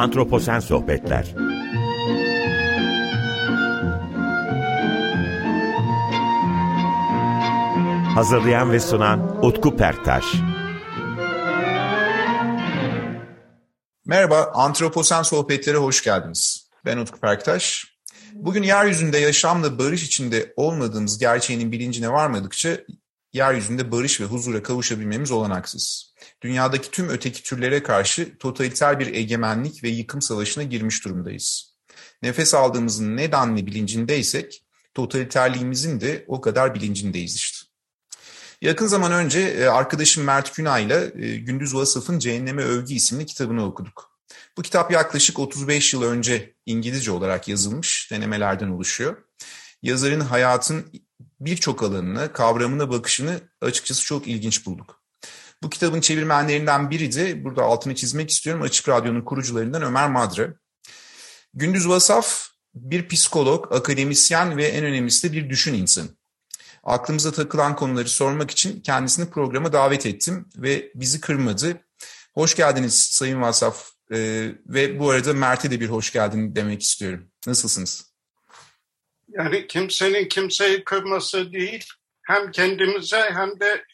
Antroposen Sohbetler Hazırlayan ve sunan Utku Perktaş Merhaba, Antroposen Sohbetlere hoş geldiniz. Ben Utku Perktaş. Bugün yeryüzünde yaşamla barış içinde olmadığımız gerçeğinin bilincine varmadıkça yeryüzünde barış ve huzura kavuşabilmemiz olanaksız. Dünyadaki tüm öteki türlere karşı totaliter bir egemenlik ve yıkım savaşına girmiş durumdayız. Nefes aldığımızın ne denli bilincindeysek, totaliterliğimizin de o kadar bilincindeyiz işte. Yakın zaman önce e, arkadaşım Mert Günay ile e, Gündüz Vasıf'ın Cehenneme Övgü isimli kitabını okuduk. Bu kitap yaklaşık 35 yıl önce İngilizce olarak yazılmış denemelerden oluşuyor. Yazarın hayatın birçok alanına, kavramına bakışını açıkçası çok ilginç bulduk. Bu kitabın çevirmenlerinden biri de burada altını çizmek istiyorum Açık Radyo'nun kurucularından Ömer Madre. Gündüz Vasaf bir psikolog, akademisyen ve en önemlisi de bir düşün insanı. Aklımıza takılan konuları sormak için kendisini programa davet ettim ve bizi kırmadı. Hoş geldiniz Sayın Vasaf ee, ve bu arada Mert'e de bir hoş geldin demek istiyorum. Nasılsınız? Yani kimsenin kimseyi kırması değil, hem kendimize hem de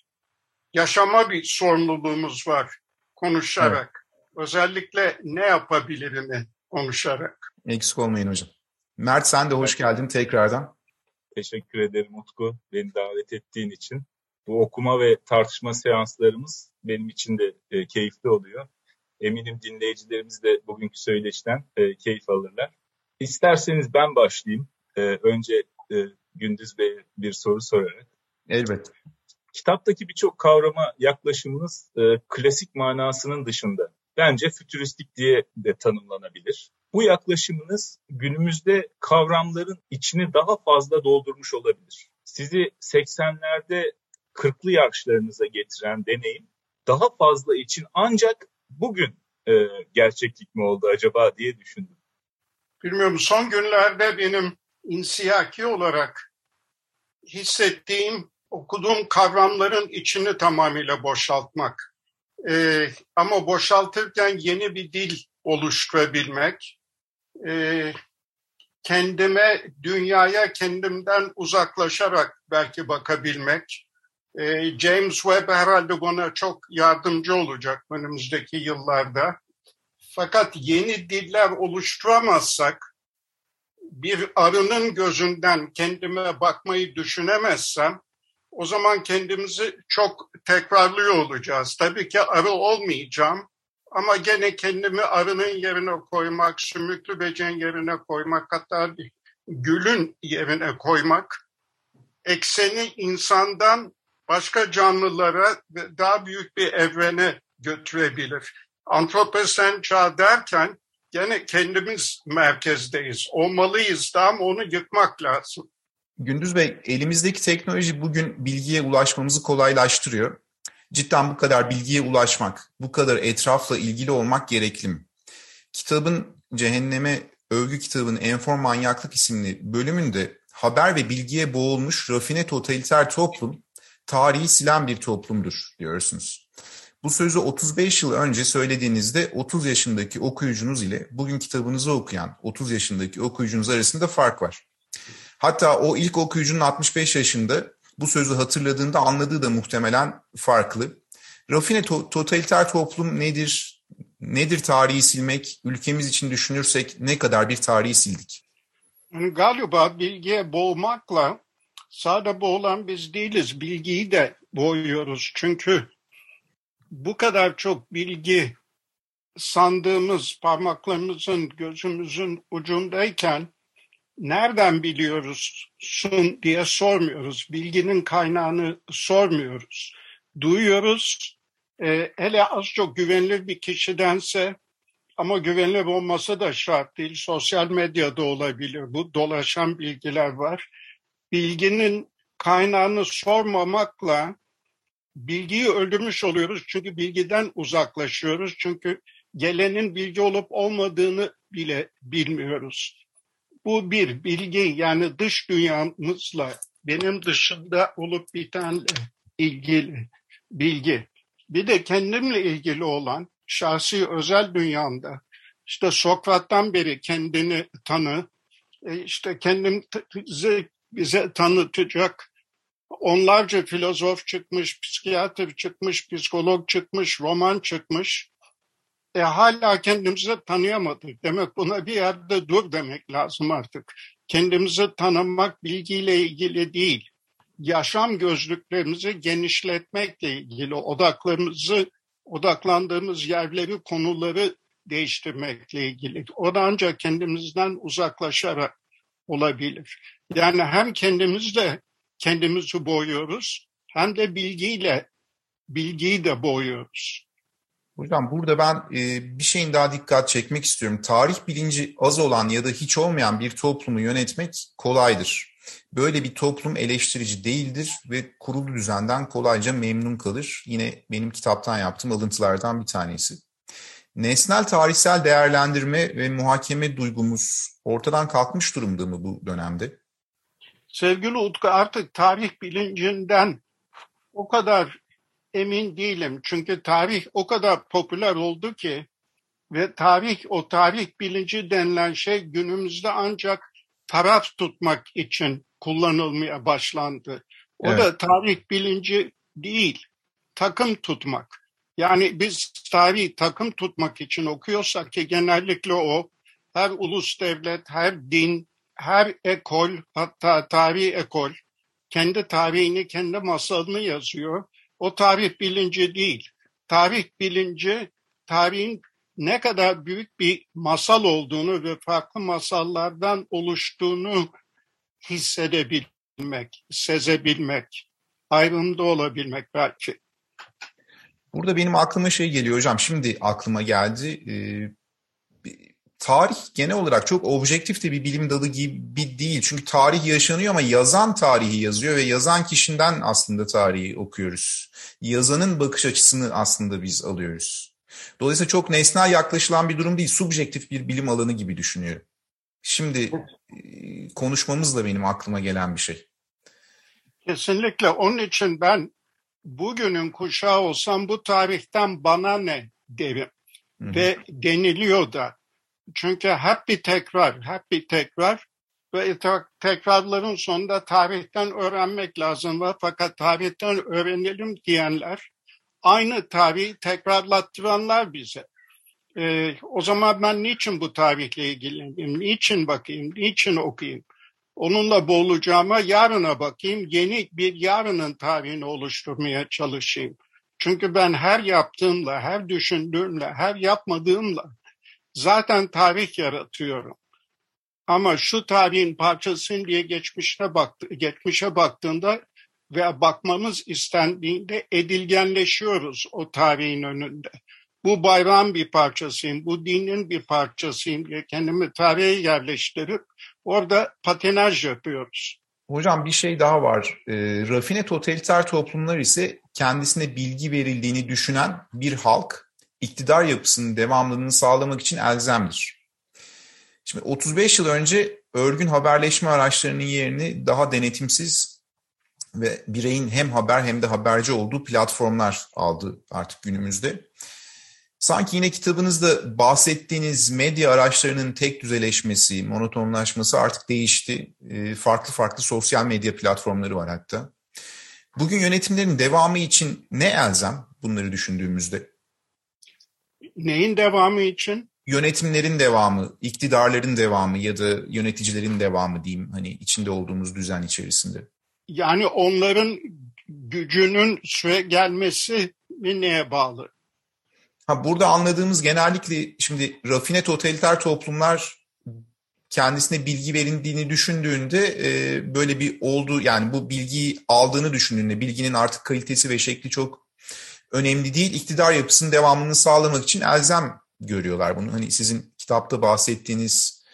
yaşama bir sorumluluğumuz var konuşarak. Evet. Özellikle ne yapabilirim konuşarak. Eksik olmayın hocam. Mert sen de hoş geldin tekrardan. Teşekkür ederim Utku beni davet ettiğin için. Bu okuma ve tartışma seanslarımız benim için de e, keyifli oluyor. Eminim dinleyicilerimiz de bugünkü söyleşten e, keyif alırlar. İsterseniz ben başlayayım. E, önce e, Gündüz Bey'e bir soru sorarak. Elbette. Kitaptaki birçok kavrama yaklaşımınız e, klasik manasının dışında. Bence fütüristik diye de tanımlanabilir. Bu yaklaşımınız günümüzde kavramların içini daha fazla doldurmuş olabilir. Sizi 80'lerde 40'lı yaşlarınıza getiren deneyim daha fazla için ancak bugün e, gerçeklik mi oldu acaba diye düşündüm. Bilmiyorum son günlerde benim insiyaki olarak hissettiğim okuduğum kavramların içini tamamıyla boşaltmak. Ee, ama boşaltırken yeni bir dil oluşturabilmek, e, kendime, dünyaya kendimden uzaklaşarak belki bakabilmek. E, James Webb herhalde bana çok yardımcı olacak önümüzdeki yıllarda. Fakat yeni diller oluşturamazsak, bir arının gözünden kendime bakmayı düşünemezsem, o zaman kendimizi çok tekrarlıyor olacağız. Tabii ki arı olmayacağım ama gene kendimi arının yerine koymak, sümüklü böceğin yerine koymak, hatta gülün yerine koymak, ekseni insandan başka canlılara ve daha büyük bir evrene götürebilir. Antroposen çağ derken gene kendimiz merkezdeyiz. Olmalıyız da ama onu yıkmak lazım. Gündüz Bey, elimizdeki teknoloji bugün bilgiye ulaşmamızı kolaylaştırıyor cidden bu kadar bilgiye ulaşmak, bu kadar etrafla ilgili olmak gerekli mi? Kitabın Cehenneme Övgü kitabının Enform Manyaklık isimli bölümünde haber ve bilgiye boğulmuş rafine totaliter toplum tarihi silen bir toplumdur diyorsunuz. Bu sözü 35 yıl önce söylediğinizde 30 yaşındaki okuyucunuz ile bugün kitabınızı okuyan 30 yaşındaki okuyucunuz arasında fark var. Hatta o ilk okuyucunun 65 yaşında bu sözü hatırladığında anladığı da muhtemelen farklı. Rafine to- totaliter toplum nedir? Nedir tarihi silmek? Ülkemiz için düşünürsek ne kadar bir tarihi sildik? Galiba bilgiye boğmakla sade boğulan biz değiliz. Bilgiyi de boğuyoruz. Çünkü bu kadar çok bilgi sandığımız parmaklarımızın, gözümüzün ucundayken nereden biliyoruz sun diye sormuyoruz. Bilginin kaynağını sormuyoruz. Duyuyoruz. E, hele az çok güvenilir bir kişidense ama güvenilir olması da şart değil. Sosyal medyada olabilir. Bu dolaşan bilgiler var. Bilginin kaynağını sormamakla bilgiyi öldürmüş oluyoruz. Çünkü bilgiden uzaklaşıyoruz. Çünkü gelenin bilgi olup olmadığını bile bilmiyoruz. Bu bir bilgi yani dış dünyamızla benim dışında olup bitenle ilgili bilgi. Bir de kendimle ilgili olan şahsi özel dünyamda işte Sokrat'tan beri kendini tanı, e, işte kendimizi bize tanıtacak onlarca filozof çıkmış, psikiyatr çıkmış, psikolog çıkmış, roman çıkmış. E, hala kendimizi tanıyamadık. Demek buna bir yerde dur demek lazım artık. Kendimizi tanımak bilgiyle ilgili değil. Yaşam gözlüklerimizi genişletmekle ilgili odaklarımızı, odaklandığımız yerleri, konuları değiştirmekle ilgili. O da ancak kendimizden uzaklaşarak olabilir. Yani hem kendimizle kendimizi boyuyoruz hem de bilgiyle bilgiyi de boyuyoruz. Hocam burada ben e, bir şeyin daha dikkat çekmek istiyorum. Tarih bilinci az olan ya da hiç olmayan bir toplumu yönetmek kolaydır. Böyle bir toplum eleştirici değildir ve kurulu düzenden kolayca memnun kalır. Yine benim kitaptan yaptığım alıntılardan bir tanesi. Nesnel tarihsel değerlendirme ve muhakeme duygumuz ortadan kalkmış durumda mı bu dönemde? Sevgili Utku artık tarih bilincinden o kadar emin değilim. Çünkü tarih o kadar popüler oldu ki ve tarih o tarih bilinci denilen şey günümüzde ancak taraf tutmak için kullanılmaya başlandı. O evet. da tarih bilinci değil, takım tutmak. Yani biz tarihi takım tutmak için okuyorsak ki genellikle o her ulus devlet, her din, her ekol hatta tarihi ekol kendi tarihini, kendi masalını yazıyor. O tarih bilinci değil. Tarih bilinci tarihin ne kadar büyük bir masal olduğunu ve farklı masallardan oluştuğunu hissedebilmek, sezebilmek, ayrımda olabilmek belki. Burada benim aklıma şey geliyor hocam. Şimdi aklıma geldi. Ee, tarih genel olarak çok objektif de bir bilim dalı gibi değil. Çünkü tarih yaşanıyor ama yazan tarihi yazıyor ve yazan kişiden aslında tarihi okuyoruz. Yazanın bakış açısını aslında biz alıyoruz. Dolayısıyla çok nesnel yaklaşılan bir durum değil. Subjektif bir bilim alanı gibi düşünüyorum. Şimdi e, konuşmamızla benim aklıma gelen bir şey. Kesinlikle. Onun için ben bugünün kuşağı olsam bu tarihten bana ne derim. Hı hı. Ve deniliyor da. Çünkü hep bir tekrar, hep bir tekrar ve tekrarların sonunda tarihten öğrenmek lazım. Ve fakat tarihten öğrenelim diyenler aynı tarihi tekrarlattıranlar bize. Ee, o zaman ben niçin bu tarihle ilgileneyim, niçin bakayım, niçin okuyayım? Onunla boğulacağıma yarına bakayım, yeni bir yarının tarihini oluşturmaya çalışayım. Çünkü ben her yaptığımla, her düşündüğümle, her yapmadığımla zaten tarih yaratıyorum. Ama şu tarihin parçasın diye geçmişe, baktı, geçmişe baktığında ve bakmamız istendiğinde edilgenleşiyoruz o tarihin önünde. Bu bayram bir parçasıyım, bu dinin bir parçasıyım diye kendimi tarihe yerleştirip Orada patinaj yapıyoruz. Hocam bir şey daha var. E, rafine totaliter toplumlar ise kendisine bilgi verildiğini düşünen bir halk iktidar yapısının devamlılığını sağlamak için elzemdir. Şimdi 35 yıl önce örgün haberleşme araçlarının yerini daha denetimsiz ve bireyin hem haber hem de haberci olduğu platformlar aldı artık günümüzde. Sanki yine kitabınızda bahsettiğiniz medya araçlarının tek düzeleşmesi, monotonlaşması artık değişti. Ee, farklı farklı sosyal medya platformları var hatta. Bugün yönetimlerin devamı için ne elzem bunları düşündüğümüzde? Neyin devamı için? Yönetimlerin devamı, iktidarların devamı ya da yöneticilerin devamı diyeyim hani içinde olduğumuz düzen içerisinde. Yani onların gücünün süre gelmesi mi neye bağlı? Ha, burada anladığımız genellikle şimdi rafine totaliter toplumlar kendisine bilgi verildiğini düşündüğünde e, böyle bir oldu yani bu bilgiyi aldığını düşündüğünde bilginin artık kalitesi ve şekli çok önemli değil. İktidar yapısının devamını sağlamak için elzem görüyorlar bunu. Hani sizin kitapta bahsettiğiniz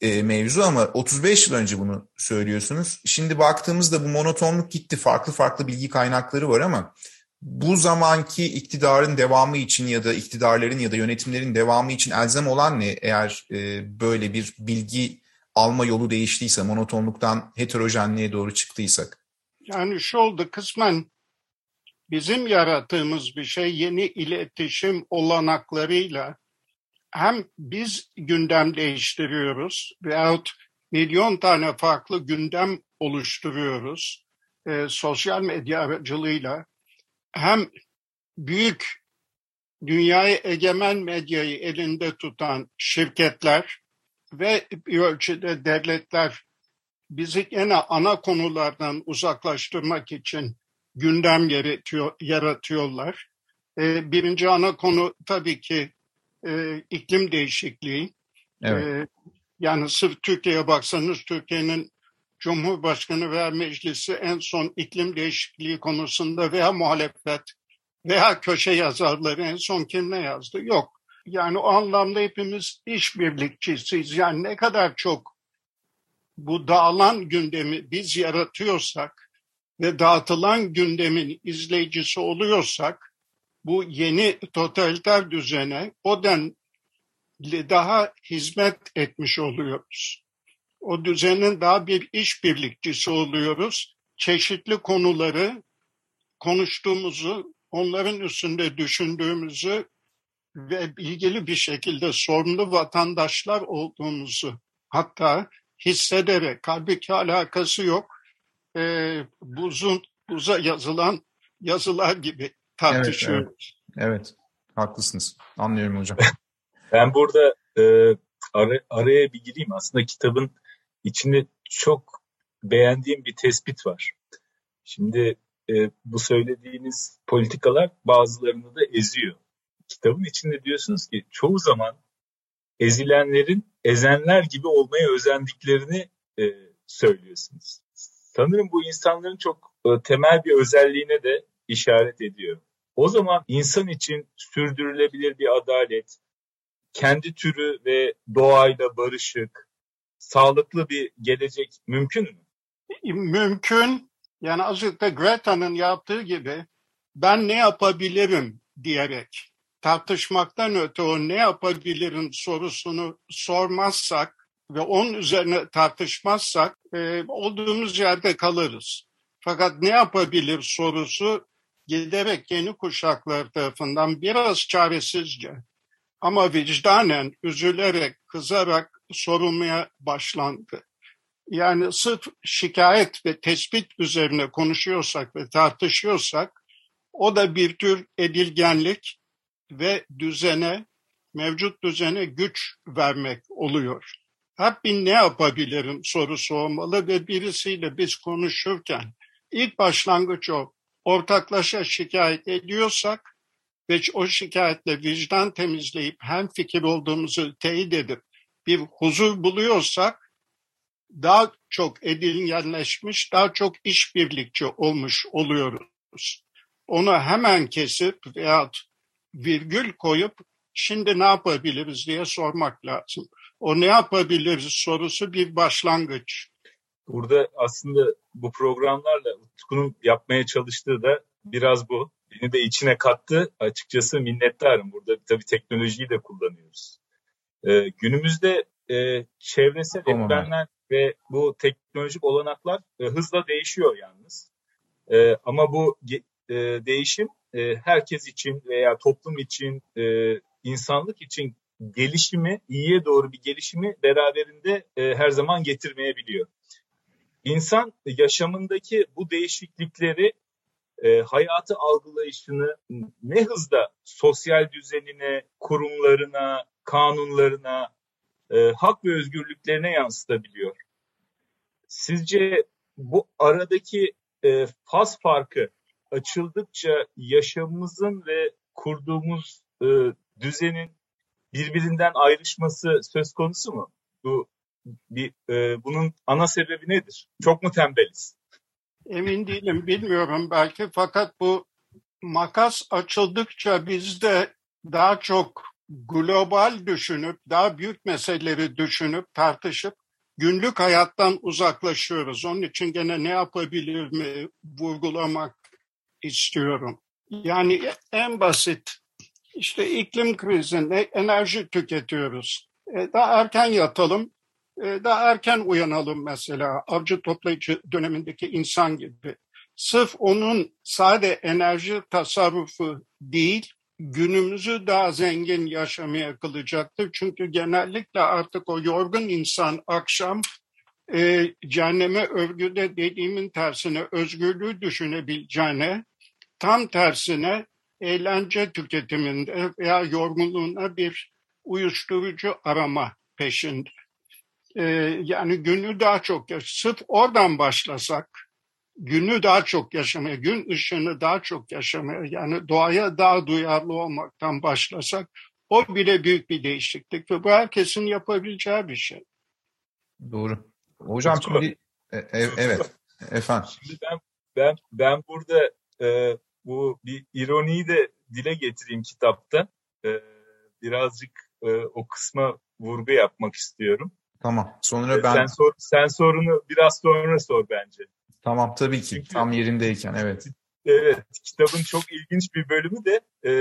e, mevzu ama 35 yıl önce bunu söylüyorsunuz. Şimdi baktığımızda bu monotonluk gitti. Farklı farklı bilgi kaynakları var ama bu zamanki iktidarın devamı için ya da iktidarların ya da yönetimlerin devamı için elzem olan ne? Eğer e, böyle bir bilgi alma yolu değiştiyse, monotonluktan heterojenliğe doğru çıktıysak. Yani şu oldu kısmen bizim yarattığımız bir şey yeni iletişim olanaklarıyla hem biz gündem değiştiriyoruz veyahut milyon tane farklı gündem oluşturuyoruz e, sosyal medya aracılığıyla hem büyük dünyayı egemen medyayı elinde tutan şirketler ve bir ölçüde devletler bizi yine ana konulardan uzaklaştırmak için gündem yaratıyor, yaratıyorlar. E, birinci ana konu tabii ki e, iklim değişikliği. Evet. E, yani sırf Türkiye'ye baksanız Türkiye'nin Cumhurbaşkanı veya meclisi en son iklim değişikliği konusunda veya muhalefet veya köşe yazarları en son kim ne yazdı? Yok. Yani o anlamda hepimiz işbirlikçisiyiz. Yani ne kadar çok bu dağılan gündemi biz yaratıyorsak ve dağıtılan gündemin izleyicisi oluyorsak bu yeni totaliter düzene o denli daha hizmet etmiş oluyoruz. O düzenin daha bir işbirlikçisi oluyoruz. Çeşitli konuları konuştuğumuzu, onların üstünde düşündüğümüzü ve ilgili bir şekilde sorumlu vatandaşlar olduğumuzu hatta hissederek, halbuki alakası yok, e, buzun buza yazılan yazılar gibi tartışıyoruz. Evet, evet. evet. haklısınız. Anlıyorum hocam. ben burada e, ara, araya bir gireyim. Aslında kitabın içinde çok beğendiğim bir tespit var. Şimdi e, bu söylediğiniz politikalar bazılarını da eziyor. Kitabın içinde diyorsunuz ki çoğu zaman ezilenlerin ezenler gibi olmaya özendiklerini e, söylüyorsunuz. Sanırım bu insanların çok e, temel bir özelliğine de işaret ediyor. O zaman insan için sürdürülebilir bir adalet, kendi türü ve doğayla barışık, sağlıklı bir gelecek mümkün mü? Mümkün. Yani azıcık da Greta'nın yaptığı gibi ben ne yapabilirim diyerek tartışmaktan öte o ne yapabilirim sorusunu sormazsak ve onun üzerine tartışmazsak e, olduğumuz yerde kalırız. Fakat ne yapabilir sorusu giderek yeni kuşaklar tarafından biraz çaresizce ama vicdanen üzülerek, kızarak sorulmaya başlandı. Yani sırf şikayet ve tespit üzerine konuşuyorsak ve tartışıyorsak o da bir tür edilgenlik ve düzene, mevcut düzene güç vermek oluyor. Bir ne yapabilirim sorusu olmalı ve birisiyle biz konuşurken ilk başlangıç o. Ortaklaşa şikayet ediyorsak ve o şikayetle vicdan temizleyip hem fikir olduğumuzu teyit edip bir huzur buluyorsak daha çok edilgenleşmiş, daha çok işbirlikçi olmuş oluyoruz. Onu hemen kesip veya virgül koyup şimdi ne yapabiliriz diye sormak lazım. O ne yapabiliriz sorusu bir başlangıç. Burada aslında bu programlarla Utku'nun yapmaya çalıştığı da biraz bu. Beni de içine kattı. Açıkçası minnettarım. Burada tabii teknolojiyi de kullanıyoruz. Ee, günümüzde e, çevresel tamam. etmenler ve bu teknolojik olanaklar e, hızla değişiyor yalnız. E, ama bu e, değişim e, herkes için veya toplum için, e, insanlık için gelişimi, iyiye doğru bir gelişimi beraberinde e, her zaman getirmeyebiliyor. İnsan yaşamındaki bu değişiklikleri e, hayatı algılayışını ne hızda sosyal düzenine, kurumlarına, kanunlarına, e, hak ve özgürlüklerine yansıtabiliyor. Sizce bu aradaki e, faz farkı açıldıkça yaşamımızın ve kurduğumuz e, düzenin birbirinden ayrışması söz konusu mu? Bu bir e, bunun ana sebebi nedir? Çok mu tembeliz? Emin değilim, bilmiyorum belki fakat bu makas açıldıkça bizde daha çok global düşünüp, daha büyük meseleleri düşünüp, tartışıp günlük hayattan uzaklaşıyoruz. Onun için gene ne yapabilir mi vurgulamak istiyorum. Yani en basit işte iklim krizinde enerji tüketiyoruz. E, daha erken yatalım, e, daha erken uyanalım mesela avcı toplayıcı dönemindeki insan gibi. Sırf onun sade enerji tasarrufu değil, günümüzü daha zengin yaşamaya kılacaktır. Çünkü genellikle artık o yorgun insan akşam e, cehenneme övgüde dediğimin tersine özgürlüğü düşünebileceğine, tam tersine eğlence tüketiminde veya yorgunluğuna bir uyuşturucu arama peşinde. Ee, yani günü daha çok sırf oradan başlasak günü daha çok yaşamaya, gün ışığını daha çok yaşamaya yani doğaya daha duyarlı olmaktan başlasak o bile büyük bir değişiklik ve bu herkesin yapabileceği bir şey. Doğru. Hocam şimdi e, e, evet efendim. Şimdi ben ben ben burada e, bu bir ironiyi de dile getireyim kitapta. E, birazcık e, o kısma vurgu yapmak istiyorum. Tamam. Sonra ben... Sen, sor, sen sorunu biraz sonra sor bence. Tamam tabii ki. Çünkü, Tam yerindeyken evet. Evet. Kitabın çok ilginç bir bölümü de e,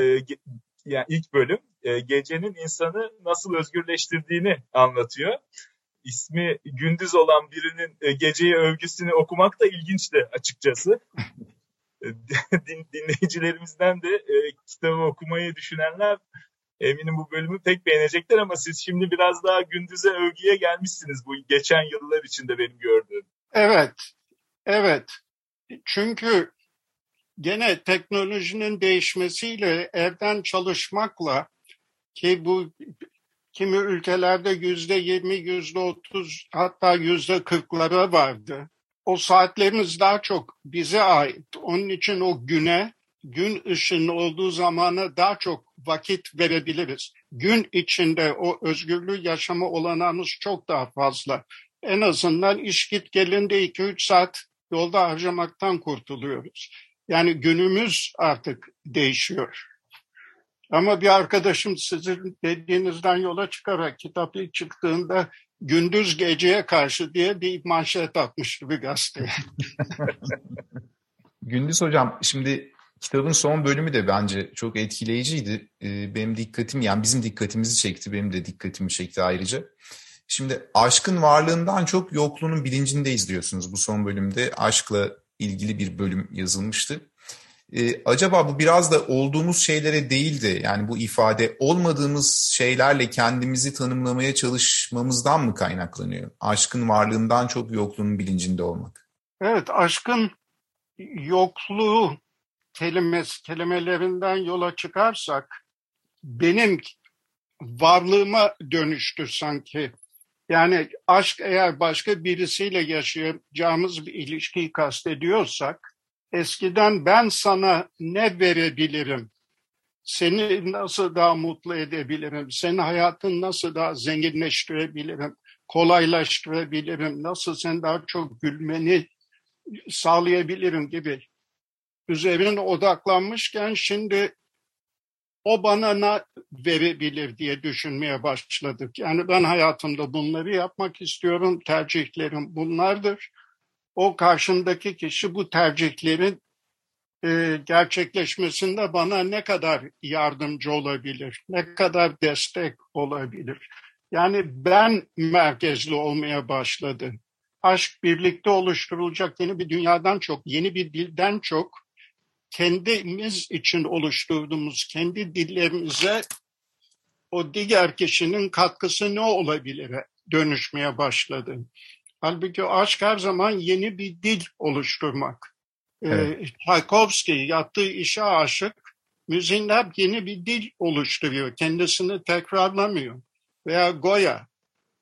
yani ilk bölüm e, gecenin insanı nasıl özgürleştirdiğini anlatıyor. İsmi gündüz olan birinin e, geceye övgüsünü okumak da ilginçti açıkçası. Din, dinleyicilerimizden de e, kitabı okumayı düşünenler Eminim bu bölümü pek beğenecekler ama siz şimdi biraz daha gündüze övgüye gelmişsiniz bu geçen yıllar içinde benim gördüğüm. Evet, evet. Çünkü gene teknolojinin değişmesiyle evden çalışmakla ki bu kimi ülkelerde yüzde yirmi, yüzde otuz hatta yüzde kırklara vardı. O saatlerimiz daha çok bize ait. Onun için o güne, gün ışığının olduğu zamana daha çok vakit verebiliriz. Gün içinde o özgürlüğü yaşama olanağımız çok daha fazla. En azından iş git gelinde 2-3 saat yolda harcamaktan kurtuluyoruz. Yani günümüz artık değişiyor. Ama bir arkadaşım sizin dediğinizden yola çıkarak kitap ilk çıktığında gündüz geceye karşı diye bir manşet atmıştı bir gazeteye. Gündüz hocam şimdi Kitabın son bölümü de bence çok etkileyiciydi. Ee, benim dikkatim yani bizim dikkatimizi çekti. Benim de dikkatimi çekti ayrıca. Şimdi aşkın varlığından çok yokluğunun bilincinde izliyorsunuz bu son bölümde. Aşkla ilgili bir bölüm yazılmıştı. Ee, acaba bu biraz da olduğumuz şeylere değil de yani bu ifade olmadığımız şeylerle kendimizi tanımlamaya çalışmamızdan mı kaynaklanıyor? Aşkın varlığından çok yokluğunun bilincinde olmak. Evet aşkın yokluğu kelimesi, kelimelerinden yola çıkarsak benim varlığıma dönüştü sanki. Yani aşk eğer başka birisiyle yaşayacağımız bir ilişkiyi kastediyorsak eskiden ben sana ne verebilirim? Seni nasıl daha mutlu edebilirim? Senin hayatını nasıl daha zenginleştirebilirim? Kolaylaştırabilirim? Nasıl sen daha çok gülmeni sağlayabilirim gibi üzerine odaklanmışken şimdi o bana ne verebilir diye düşünmeye başladık. Yani ben hayatımda bunları yapmak istiyorum, tercihlerim bunlardır. O karşımdaki kişi bu tercihlerin e, gerçekleşmesinde bana ne kadar yardımcı olabilir, ne kadar destek olabilir. Yani ben merkezli olmaya başladı. Aşk birlikte oluşturulacak yeni bir dünyadan çok, yeni bir dilden çok kendimiz için oluşturduğumuz kendi dillerimize o diğer kişinin katkısı ne olabilir dönüşmeye başladı. Halbuki aşk her zaman yeni bir dil oluşturmak. Ee, evet. Ee, Tchaikovsky yaptığı işe aşık, müziğin hep yeni bir dil oluşturuyor. Kendisini tekrarlamıyor. Veya Goya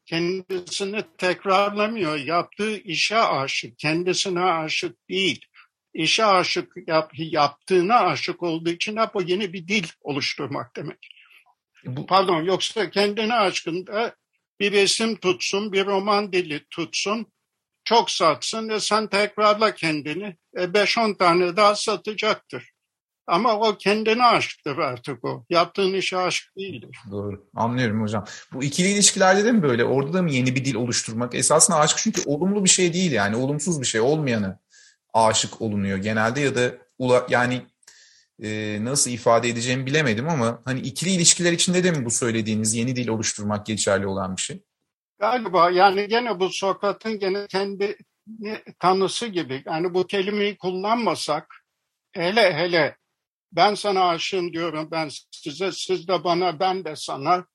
kendisini tekrarlamıyor. Yaptığı işe aşık, kendisine aşık değil işe aşık yap, yaptığına aşık olduğu için hep o yeni bir dil oluşturmak demek. Bu... Pardon yoksa kendine aşkında bir resim tutsun, bir roman dili tutsun, çok satsın ve sen tekrarla kendini. E 5-10 tane daha satacaktır. Ama o kendine aşktır artık o. Yaptığın işe aşık değildir. Doğru. Anlıyorum hocam. Bu ikili ilişkilerde de mi böyle? Orada da mı yeni bir dil oluşturmak? Esasında aşk çünkü olumlu bir şey değil yani. Olumsuz bir şey. Olmayanı aşık olunuyor genelde ya da yani e, nasıl ifade edeceğimi bilemedim ama hani ikili ilişkiler içinde de mi bu söylediğiniz yeni dil oluşturmak geçerli olan bir şey? Galiba yani gene bu Sokrat'ın gene kendi tanısı gibi yani bu kelimeyi kullanmasak hele hele Ben sana aşığım diyorum ben size, siz de bana, ben de sana.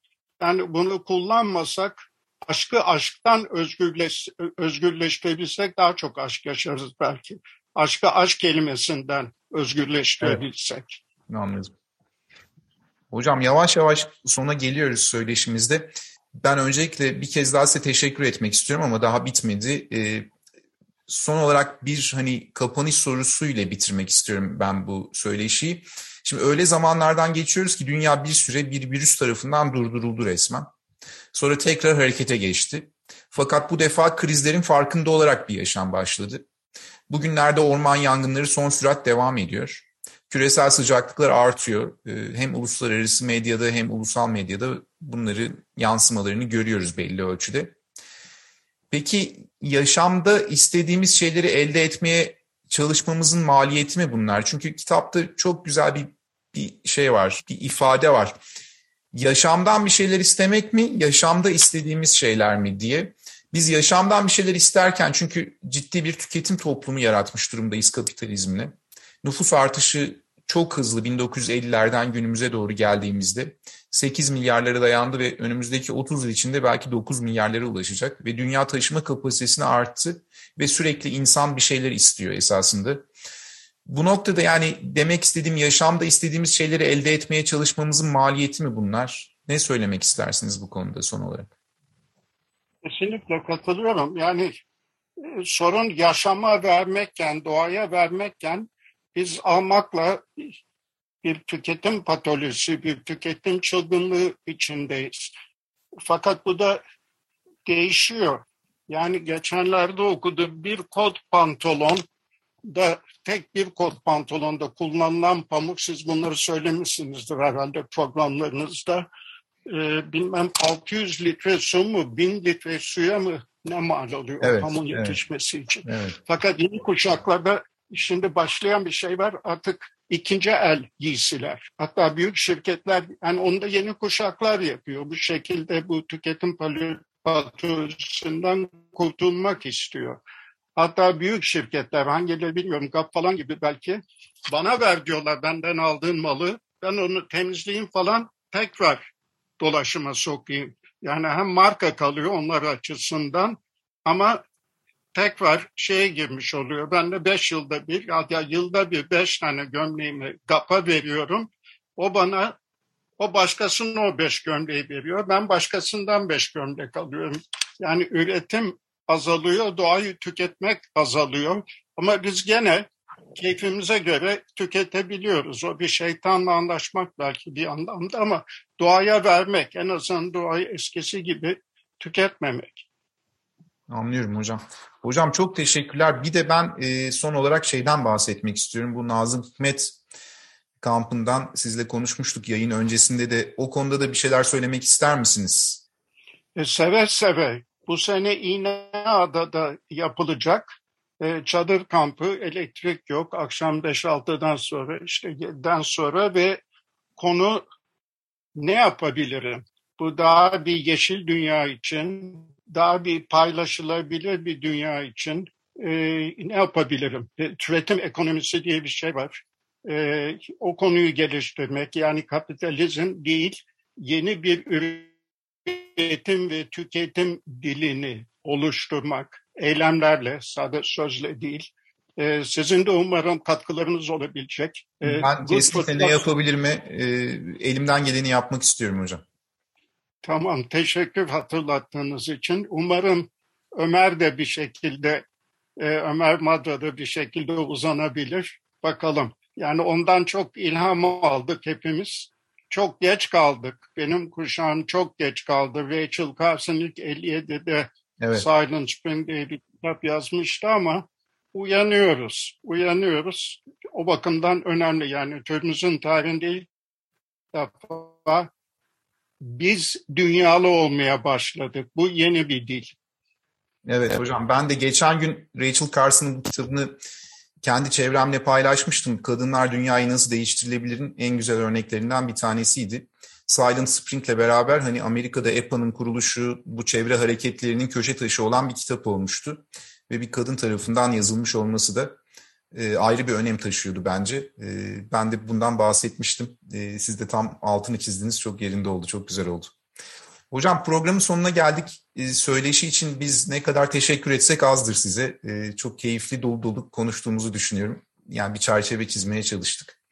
Yani bunu kullanmasak aşkı aşktan özgürleş, özgürleştirebilsek daha çok aşk yaşarız belki. Aşkı aşk kelimesinden özgürleştirebilsek. Evet. Anladım. Hocam yavaş yavaş sona geliyoruz söyleşimizde. Ben öncelikle bir kez daha size teşekkür etmek istiyorum ama daha bitmedi. Ee, son olarak bir hani kapanış sorusuyla bitirmek istiyorum ben bu söyleşiyi. Şimdi öyle zamanlardan geçiyoruz ki dünya bir süre bir virüs tarafından durduruldu resmen. Sonra tekrar harekete geçti. Fakat bu defa krizlerin farkında olarak bir yaşam başladı. Bugünlerde orman yangınları son sürat devam ediyor. Küresel sıcaklıklar artıyor. Ee, hem uluslararası medyada hem ulusal medyada bunları yansımalarını görüyoruz belli ölçüde. Peki yaşamda istediğimiz şeyleri elde etmeye çalışmamızın maliyeti mi bunlar? Çünkü kitapta çok güzel bir, bir şey var, bir ifade var. Yaşamdan bir şeyler istemek mi, yaşamda istediğimiz şeyler mi diye. Biz yaşamdan bir şeyler isterken çünkü ciddi bir tüketim toplumu yaratmış durumdayız kapitalizmle. Nüfus artışı çok hızlı 1950'lerden günümüze doğru geldiğimizde 8 milyarlara dayandı ve önümüzdeki 30 yıl içinde belki 9 milyarlara ulaşacak ve dünya taşıma kapasitesine arttı ve sürekli insan bir şeyler istiyor esasında. Bu noktada yani demek istediğim yaşamda istediğimiz şeyleri elde etmeye çalışmamızın maliyeti mi bunlar? Ne söylemek istersiniz bu konuda son olarak? Kesinlikle katılıyorum. Yani e, sorun yaşama vermekken, doğaya vermekken biz almakla bir tüketim patolojisi, bir tüketim çılgınlığı içindeyiz. Fakat bu da değişiyor. Yani geçenlerde okudum bir kot pantolon da tek bir kot pantolonda kullanılan pamuk siz bunları söylemişsinizdir herhalde programlarınızda. Ee, bilmem 600 litre su mu 1000 litre suya mı ne mal oluyor evet, yetişmesi evet, için. Evet. Fakat yeni kuşaklarda şimdi başlayan bir şey var artık ikinci el giysiler. Hatta büyük şirketler yani onda yeni kuşaklar yapıyor. Bu şekilde bu tüketim patolojisinden kurtulmak istiyor. Hatta büyük şirketler hangileri bilmiyorum GAP falan gibi belki bana ver diyorlar benden aldığın malı. Ben onu temizleyeyim falan tekrar dolaşıma sokayım. Yani hem marka kalıyor onlar açısından ama tekrar şeye girmiş oluyor. Ben de beş yılda bir ya da yılda bir beş tane gömleğimi GAP'a veriyorum. O bana o başkasının o beş gömleği veriyor. Ben başkasından beş gömlek alıyorum. Yani üretim azalıyor, doğayı tüketmek azalıyor. Ama biz gene keyfimize göre tüketebiliyoruz. O bir şeytanla anlaşmak belki bir anlamda ama doğaya vermek, en azından doğayı eskisi gibi tüketmemek. Anlıyorum hocam. Hocam çok teşekkürler. Bir de ben e, son olarak şeyden bahsetmek istiyorum. Bu Nazım Hikmet kampından sizle konuşmuştuk yayın öncesinde de. O konuda da bir şeyler söylemek ister misiniz? E, seve seve. Bu sene İğneada'da yapılacak e, çadır kampı, elektrik yok. Akşam 5-6'dan sonra işte 7'den sonra ve konu ne yapabilirim? Bu daha bir yeşil dünya için, daha bir paylaşılabilir bir dünya için e, ne yapabilirim? E, türetim ekonomisi diye bir şey var. E, o konuyu geliştirmek yani kapitalizm değil, yeni bir üretim ve tüketim dilini oluşturmak eylemlerle, sadece sözle değil. E, sizin de umarım katkılarınız olabilecek. E, ben kesinlikle ne yapabilirim? E, elimden geleni yapmak istiyorum hocam. Tamam, teşekkür hatırlattığınız için. Umarım Ömer de bir şekilde, e, Ömer Madra'da bir şekilde uzanabilir. Bakalım. Yani ondan çok ilham aldık hepimiz. Çok geç kaldık. Benim kuşağım çok geç kaldı. Rachel Carson ilk 57'de evet. Silent Spring diye bir kitap yazmıştı ama uyanıyoruz. Uyanıyoruz. O bakımdan önemli. Yani türümüzün tarihinde ilk defa biz dünyalı olmaya başladık. Bu yeni bir dil. Evet hocam ben de geçen gün Rachel Carson'ın kitabını kendi çevremle paylaşmıştım. Kadınlar Dünyayı Nasıl Değiştirilebilir'in en güzel örneklerinden bir tanesiydi. Silent Spring'le beraber hani Amerika'da EPA'nın kuruluşu, bu çevre hareketlerinin köşe taşı olan bir kitap olmuştu. Ve bir kadın tarafından yazılmış olması da e, ayrı bir önem taşıyordu bence. E, ben de bundan bahsetmiştim. E, siz de tam altını çizdiniz. Çok yerinde oldu. Çok güzel oldu. Hocam programın sonuna geldik. E, söyleşi için biz ne kadar teşekkür etsek azdır size. E, çok keyifli dolu dolu konuştuğumuzu düşünüyorum. Yani bir çerçeve çizmeye çalıştık.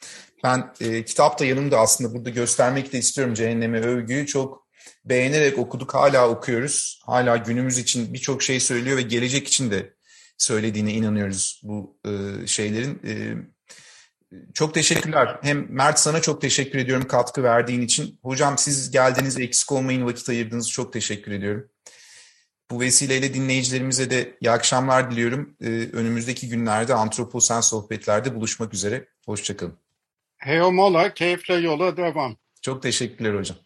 Ben e, kitap da yanımda aslında burada göstermek de istiyorum Cehenneme Övgü'yü. Çok beğenerek okuduk. Hala okuyoruz. Hala günümüz için birçok şey söylüyor ve gelecek için de söylediğine inanıyoruz bu e, şeylerin. E, çok teşekkürler. Hem Mert sana çok teşekkür ediyorum katkı verdiğin için. Hocam siz geldiniz eksik olmayın vakit ayırdınız. Çok teşekkür ediyorum. Bu vesileyle dinleyicilerimize de iyi akşamlar diliyorum. Ee, önümüzdeki günlerde Antroposen Sohbetler'de buluşmak üzere. Hoşçakalın. Heomola, keyifle yola devam. Çok teşekkürler hocam.